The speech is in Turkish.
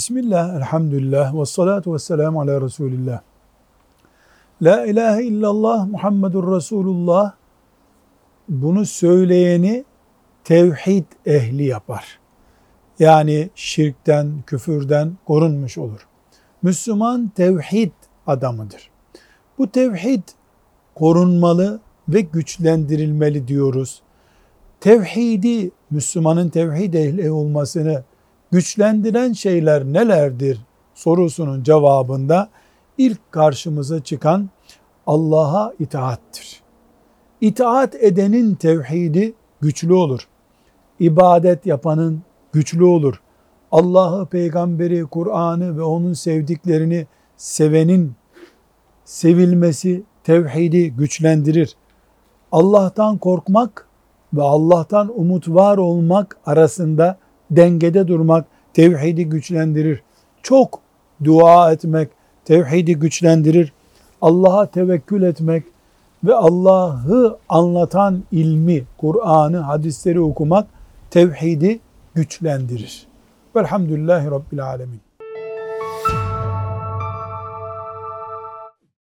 Bismillah, elhamdülillah, ve salatu ve selamu ala Resulillah. La ilahe illallah Muhammedur Resulullah bunu söyleyeni tevhid ehli yapar. Yani şirkten, küfürden korunmuş olur. Müslüman tevhid adamıdır. Bu tevhid korunmalı ve güçlendirilmeli diyoruz. Tevhidi, Müslümanın tevhid ehli olmasını güçlendiren şeyler nelerdir sorusunun cevabında ilk karşımıza çıkan Allah'a itaattir. İtaat edenin tevhidi güçlü olur. İbadet yapanın güçlü olur. Allah'ı, peygamberi, Kur'an'ı ve onun sevdiklerini sevenin sevilmesi tevhidi güçlendirir. Allah'tan korkmak ve Allah'tan umut var olmak arasında dengede durmak tevhidi güçlendirir. Çok dua etmek tevhidi güçlendirir. Allah'a tevekkül etmek ve Allah'ı anlatan ilmi, Kur'an'ı, hadisleri okumak tevhidi güçlendirir. Velhamdülillahi Rabbil Alemin.